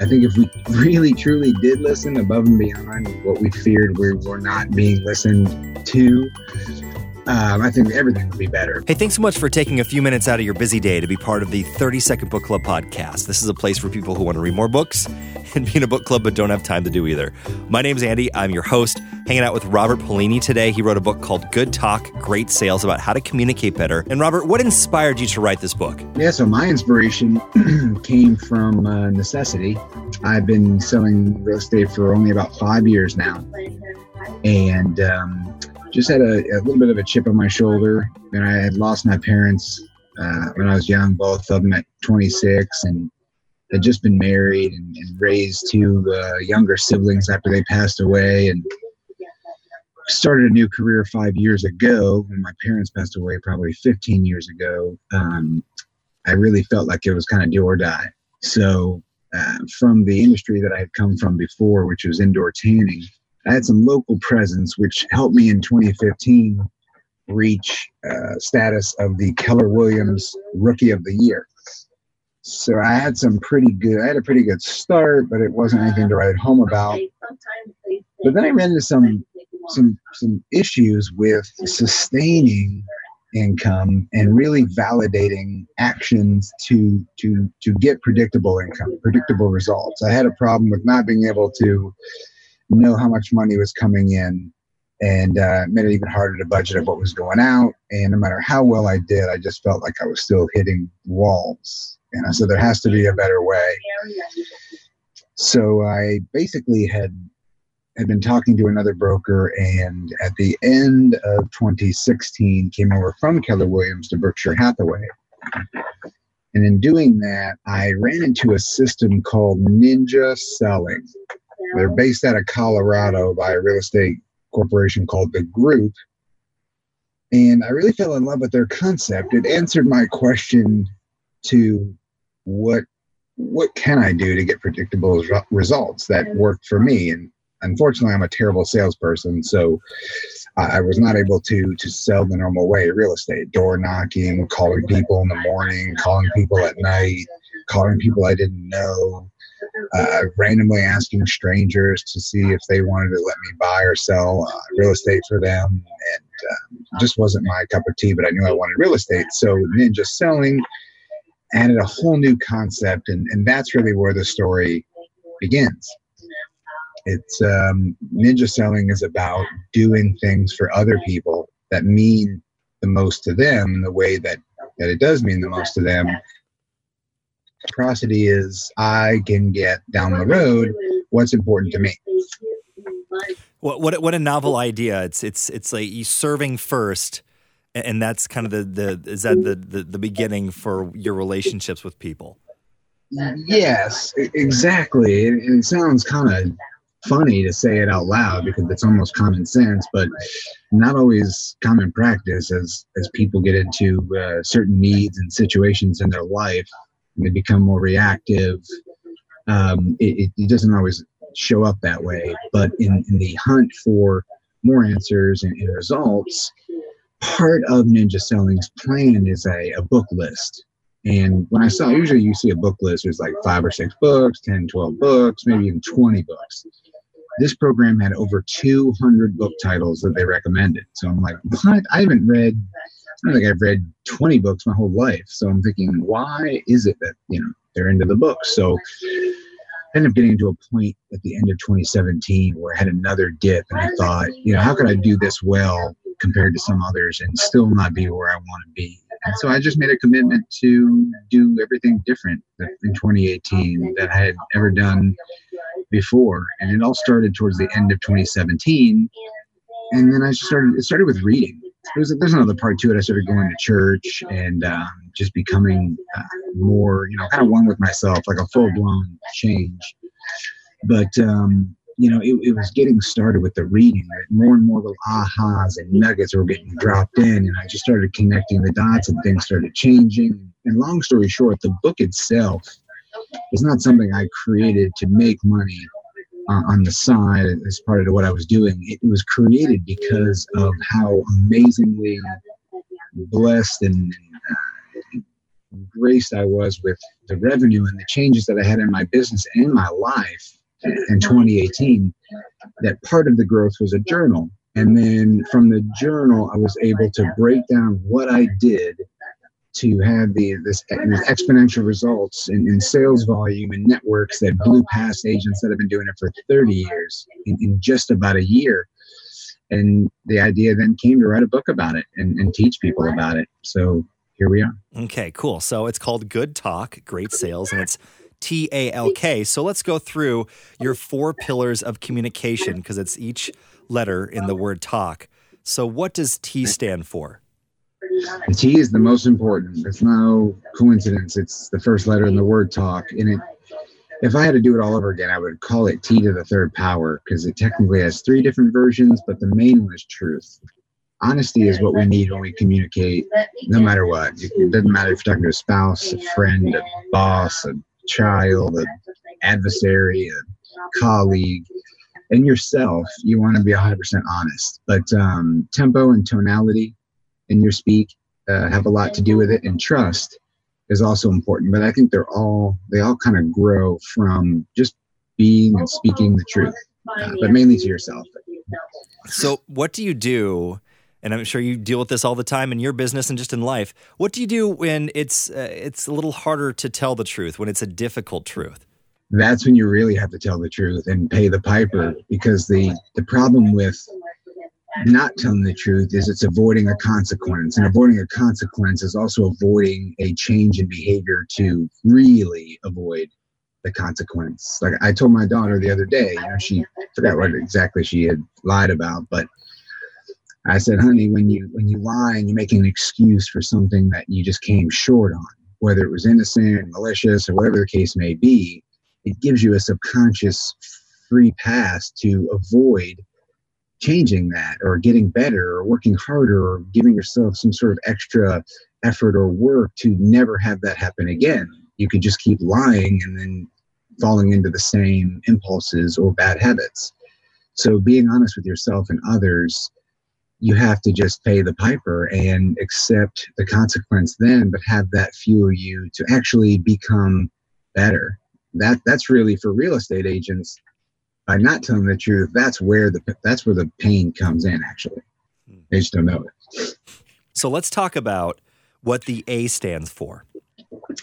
I think if we really truly did listen above and beyond what we feared we were not being listened to, um, I think everything would be better. Hey, thanks so much for taking a few minutes out of your busy day to be part of the 30 Second Book Club podcast. This is a place for people who want to read more books and be in a book club but don't have time to do either. My name's Andy. I'm your host, hanging out with Robert Paolini today. He wrote a book called Good Talk, Great Sales about how to communicate better. And Robert, what inspired you to write this book? Yeah, so my inspiration came from uh, necessity. I've been selling real estate for only about five years now. And um, just had a, a, little bit of a chip on my shoulder. And I had lost my parents uh, when I was young, both of them at 26, and had just been married and, and raised two uh, younger siblings after they passed away. And started a new career five years ago when my parents passed away, probably 15 years ago. Um, I really felt like it was kind of do or die. So, uh, from the industry that I had come from before, which was indoor tanning, I had some local presence, which helped me in 2015 reach uh, status of the Keller Williams Rookie of the Year. So I had some pretty good, I had a pretty good start, but it wasn't anything to write home about. But then I ran into some some some issues with sustaining income and really validating actions to to to get predictable income, predictable results. I had a problem with not being able to know how much money was coming in and uh, made it even harder to budget of what was going out. And no matter how well I did, I just felt like I was still hitting walls. And I said, there has to be a better way. So I basically had had been talking to another broker, and at the end of 2016, came over from Keller Williams to Berkshire Hathaway. And in doing that, I ran into a system called Ninja Selling. They're based out of Colorado by a real estate corporation called The Group. And I really fell in love with their concept. It answered my question to what what can I do to get predictable results that worked for me? And unfortunately, I'm a terrible salesperson, so I was not able to to sell the normal way real estate, door knocking, calling people in the morning, calling people at night, calling people I didn't know, uh, randomly asking strangers to see if they wanted to let me buy or sell uh, real estate for them. And uh, just wasn't my cup of tea, but I knew I wanted real estate. So Ninja Selling added a whole new concept, and, and that's really where the story begins. It's um, Ninja Selling is about doing things for other people that mean the most to them in the way that, that it does mean the most to them reciprocity is I can get down the road what's important to me. What what what a novel idea! It's it's it's like you serving first, and that's kind of the the is that the the, the beginning for your relationships with people. Yes, exactly. It, it sounds kind of funny to say it out loud because it's almost common sense, but not always common practice as as people get into uh, certain needs and situations in their life they become more reactive. Um, it, it, doesn't always show up that way, but in, in the hunt for more answers and, and results, part of Ninja Selling's plan is a, a book list. And when I saw, usually you see a book list, there's like five or six books, 10, 12 books, maybe even 20 books. This program had over 200 book titles that they recommended. So I'm like, what? I haven't read I think I've read 20 books my whole life. So I'm thinking, why is it that, you know, they're into the books? So I ended up getting to a point at the end of 2017 where I had another dip and I thought, you know, how could I do this well compared to some others and still not be where I want to be? And so I just made a commitment to do everything different in 2018 that I had ever done before. And it all started towards the end of 2017. And then I started, it started with reading there's there's another part to it. I started going to church and um, just becoming uh, more, you know, kind of one with myself, like a full blown change. But um, you know, it, it was getting started with the reading. Right? More and more little ahas and nuggets were getting dropped in, and I just started connecting the dots, and things started changing. And long story short, the book itself is not something I created to make money uh, on the side as part of what I was doing. It was created because of how amazingly blessed and uh, graced I was with the revenue and the changes that I had in my business and my life in 2018, that part of the growth was a journal. And then from the journal, I was able to break down what I did to have the this, exponential results in, in, sales volume and networks that blew past agents that have been doing it for 30 years in, in just about a year. And the idea then came to write a book about it and, and teach people about it. So here we are. Okay, cool. So it's called Good Talk, Great Sales, and it's T A L K. So let's go through your four pillars of communication because it's each letter in the word talk. So, what does T stand for? The T is the most important. It's no coincidence. It's the first letter in the word talk. And it, if I had to do it all over again, I would call it T to the third power because it technically has three different versions, but the main one is truth. Honesty is what we need when we communicate, no matter what. It doesn't matter if you're talking to a spouse, a friend, a boss, a child, an adversary, a colleague, and yourself. You want to be 100% honest. But um, tempo and tonality in your speak uh, have a lot to do with it, and trust is also important. But I think they're all they all kind of grow from just being and speaking the truth, uh, but mainly to yourself. So, what do you do? And I'm sure you deal with this all the time in your business and just in life. What do you do when it's uh, it's a little harder to tell the truth, when it's a difficult truth? That's when you really have to tell the truth and pay the piper because the the problem with not telling the truth is it's avoiding a consequence and avoiding a consequence is also avoiding a change in behavior to really avoid the consequence. Like i told my daughter the other day you know she forgot what exactly she had lied about but i said honey when you when you lie and you make an excuse for something that you just came short on whether it was innocent malicious or whatever the case may be it gives you a subconscious free pass to avoid changing that or getting better or working harder or giving yourself some sort of extra effort or work to never have that happen again. You could just keep lying and then falling into the same impulses or bad habits. So, being honest with yourself and others, you have to just pay the piper and accept the consequence then, but have that fuel you to actually become better. That that's really for real estate agents by not telling the truth, that's where the that's where the pain comes in. Actually, they just don't know it. So let's talk about what the A stands for.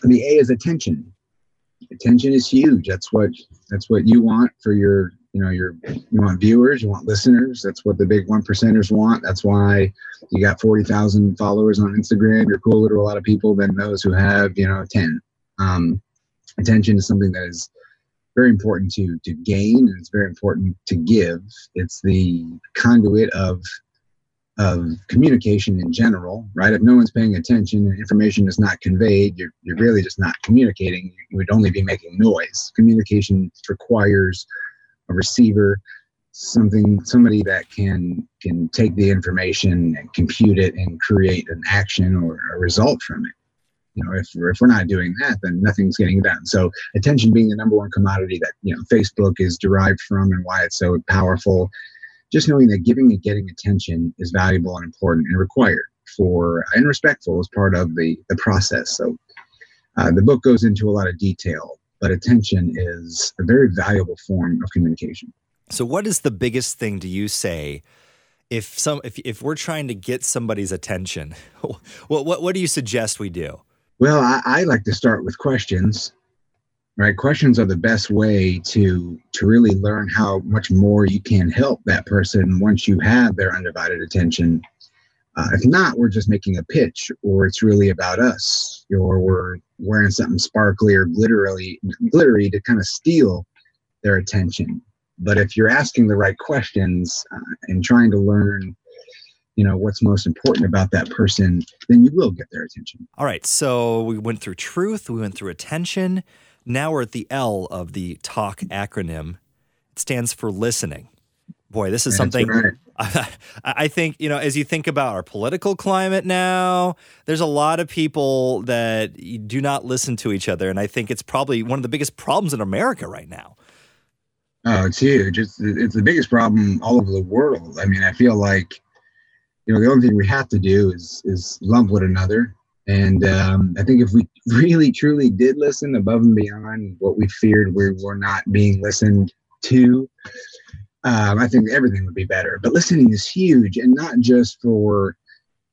The A is attention. Attention is huge. That's what that's what you want for your you know your you want viewers, you want listeners. That's what the big one percenters want. That's why you got forty thousand followers on Instagram. You're cooler to a lot of people than those who have you know ten. Um, attention is something that is very important to to gain and it's very important to give. It's the conduit of of communication in general, right? If no one's paying attention and information is not conveyed, you're, you're really just not communicating. You would only be making noise. Communication requires a receiver, something somebody that can can take the information and compute it and create an action or a result from it you know if we're, if we're not doing that then nothing's getting done. So attention being the number one commodity that you know facebook is derived from and why it's so powerful just knowing that giving and getting attention is valuable and important and required for and respectful as part of the the process. So uh, the book goes into a lot of detail but attention is a very valuable form of communication. So what is the biggest thing do you say if some if, if we're trying to get somebody's attention what, what what do you suggest we do well, I, I like to start with questions. Right, questions are the best way to to really learn how much more you can help that person once you have their undivided attention. Uh, if not, we're just making a pitch, or it's really about us, or we're wearing something sparkly or glittery, glittery to kind of steal their attention. But if you're asking the right questions uh, and trying to learn you know what's most important about that person then you will get their attention. All right so we went through truth we went through attention. Now we're at the l of the talk acronym. It stands for listening. Boy this is That's something right. I, I think you know as you think about our political climate now there's a lot of people that do not listen to each other and i think it's probably one of the biggest problems in america right now. Oh it's huge. It's, it's the biggest problem all over the world. I mean i feel like you know the only thing we have to do is is love one another and um, i think if we really truly did listen above and beyond what we feared we were not being listened to, um, I think everything would be better. But listening is huge, and not just for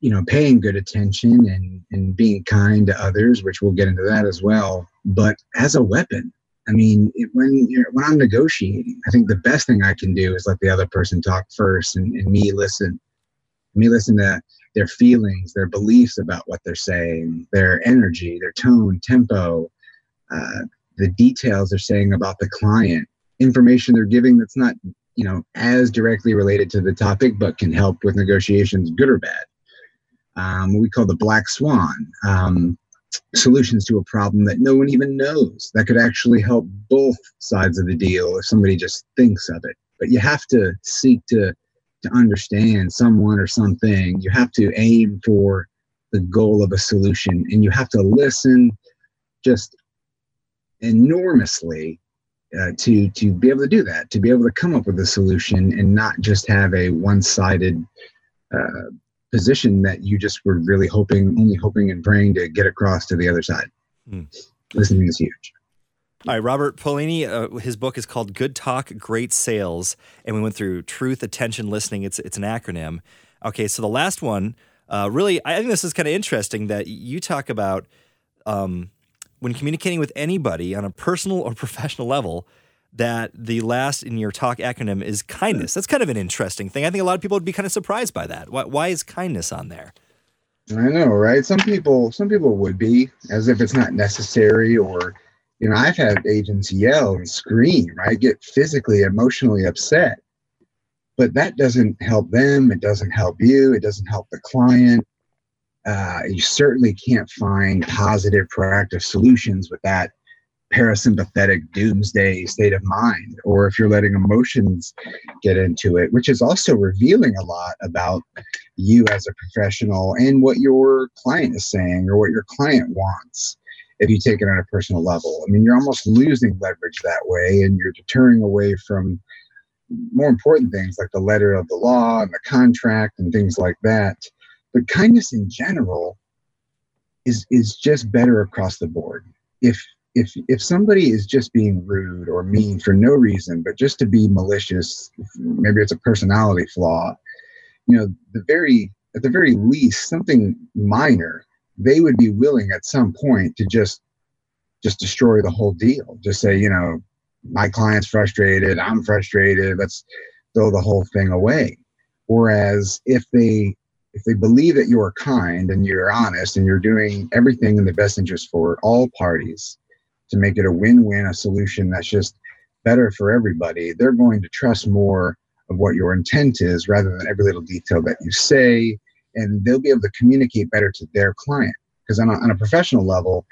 you know paying good attention and and being kind to others, which we'll get into that as well, but as a weapon. I mean, it, when you're, when I'm negotiating, I think the best thing I can do is let the other person talk first, and, and me listen. Me listen to their feelings, their beliefs about what they're saying, their energy, their tone, tempo, uh, the details they're saying about the client, information they're giving that's not you know as directly related to the topic, but can help with negotiations, good or bad. Um, we call the black swan. Um, solutions to a problem that no one even knows that could actually help both sides of the deal if somebody just thinks of it but you have to seek to to understand someone or something you have to aim for the goal of a solution and you have to listen just enormously uh, to to be able to do that to be able to come up with a solution and not just have a one-sided uh, position that you just were really hoping, only hoping and praying to get across to the other side. Mm. Listening is huge. All right, Robert Paolini, uh, his book is called Good Talk, Great Sales, and we went through truth, attention, listening. It's it's an acronym. Okay, so the last one, uh, really, I think this is kind of interesting that you talk about um, when communicating with anybody on a personal or professional level that the last in your talk acronym is kindness. That's kind of an interesting thing. I think a lot of people would be kind of surprised by that. Why, why is kindness on there? I know, right? Some people, some people would be as if it's not necessary, or you know, I've had agents yell and scream, right? Get physically, emotionally upset, but that doesn't help them. It doesn't help you. It doesn't help the client. Uh, you certainly can't find positive, proactive solutions with that parasympathetic doomsday state of mind, or if you're letting emotions get into it, which is also revealing a lot about you as a professional and what your client is saying or what your client wants. If you take it on a personal level, I mean, you're almost losing leverage that way, and you're deterring away from more important things like the letter of the law and the contract and things like that. But kindness in general is is just better across the board. If if if somebody is just being rude or mean for no reason but just to be malicious maybe it's a personality flaw you know the very at the very least something minor they would be willing at some point to just just destroy the whole deal. Just say you know my client's frustrated i'm frustrated let's throw the whole thing away. Whereas if they if they believe that you're kind and you're honest and you're doing everything in the best interest for all parties to make it a win-win, a solution that's just better for everybody, they're going to trust more of what your intent is rather than every little detail that you say, and they'll be able to communicate better to their client. Because on a, on a professional level,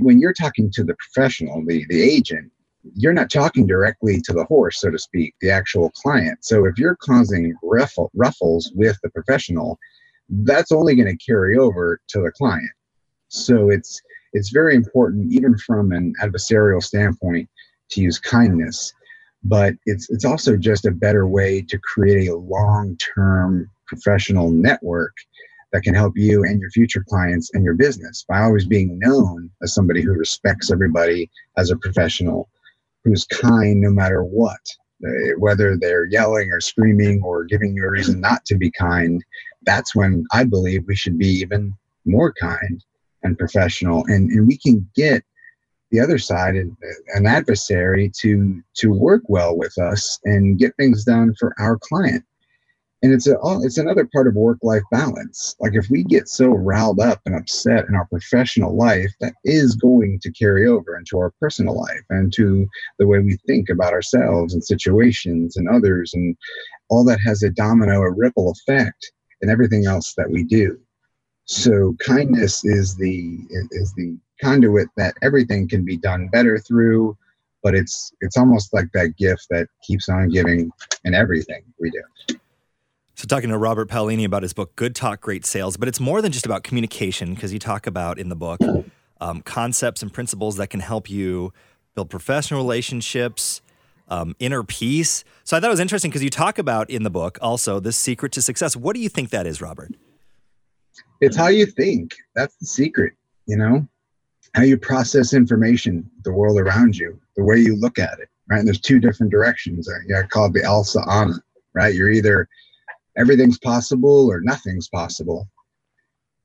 when you're talking to the professional, the, the agent, you're not talking directly to the horse, so to speak, the actual client. So if you're causing ruffle, ruffles with the professional, that's only going to carry over to the client. So it's it's very important, even from an adversarial standpoint, to use kindness. But it's it's also just a better way to create a long-term professional network that can help you and your future clients and your business by always being known as somebody who respects everybody as a professional, who's kind no matter what, uh, whether they're yelling or screaming or giving you a reason not to be kind. That's when I believe we should be even more kind and professional and, and we can get the other side an adversary to to work well with us and get things done for our client and it's a oh, it's another part of work life balance like if we get so riled up and upset in our professional life that is going to carry over into our personal life and to the way we think about ourselves and situations and others and all that has a domino a ripple effect in everything else that we do so kindness is the is the conduit that everything can be done better through, but it's it's almost like that gift that keeps on giving in everything we do. So, talking to Robert Paolini about his book, Good Talk, Great Sales, but it's more than just about communication because you talk about in the book um, concepts and principles that can help you build professional relationships, um, inner peace. So, I thought it was interesting because you talk about in the book also the secret to success. What do you think that is, Robert? it's how you think. That's the secret, you know? how you process information, the world around you, the way you look at it, right? And there's two different directions. I, I call it the Alsa Ana, right? You're either everything's possible or nothing's possible.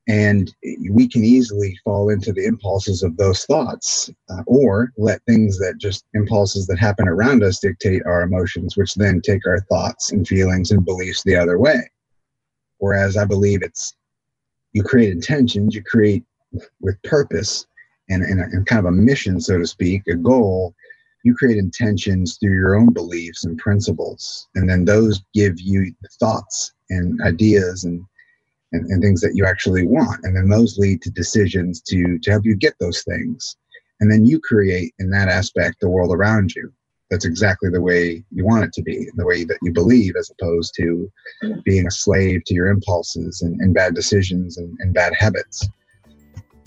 And we can easily fall into the impulses of those thoughts uh, or let things that just impulses that happen around us dictate our emotions, which then take our thoughts and feelings and beliefs the other way. Whereas I believe it's you create intentions, you create with purpose and, and, a, and kind of a mission, so to speak, a goal. You create intentions through your own beliefs and principles, and then those give you thoughts and ideas and and, and things that you actually want. And then those lead to decisions to, to help you get those things. And then you create in that aspect the world around you. That's exactly the way you want it to be, the way that you believe, as opposed to being a slave to your impulses and, and bad decisions and, and bad habits.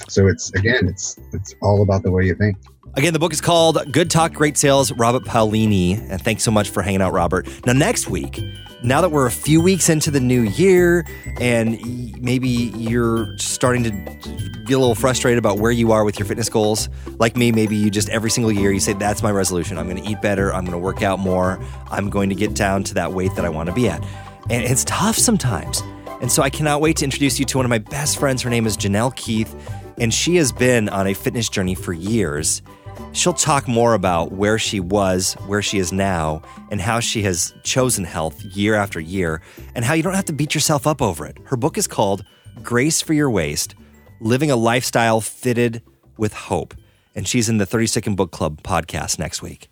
So it's again, it's it's all about the way you think. Again, the book is called Good Talk, Great Sales, Robert Paolini. And thanks so much for hanging out, Robert. Now, next week, now that we're a few weeks into the new year and maybe you're starting to get a little frustrated about where you are with your fitness goals, like me, maybe you just every single year you say, That's my resolution. I'm going to eat better. I'm going to work out more. I'm going to get down to that weight that I want to be at. And it's tough sometimes. And so I cannot wait to introduce you to one of my best friends. Her name is Janelle Keith, and she has been on a fitness journey for years. She'll talk more about where she was, where she is now, and how she has chosen health year after year, and how you don't have to beat yourself up over it. Her book is called Grace for Your Waist Living a Lifestyle Fitted with Hope. And she's in the 30 Second Book Club podcast next week.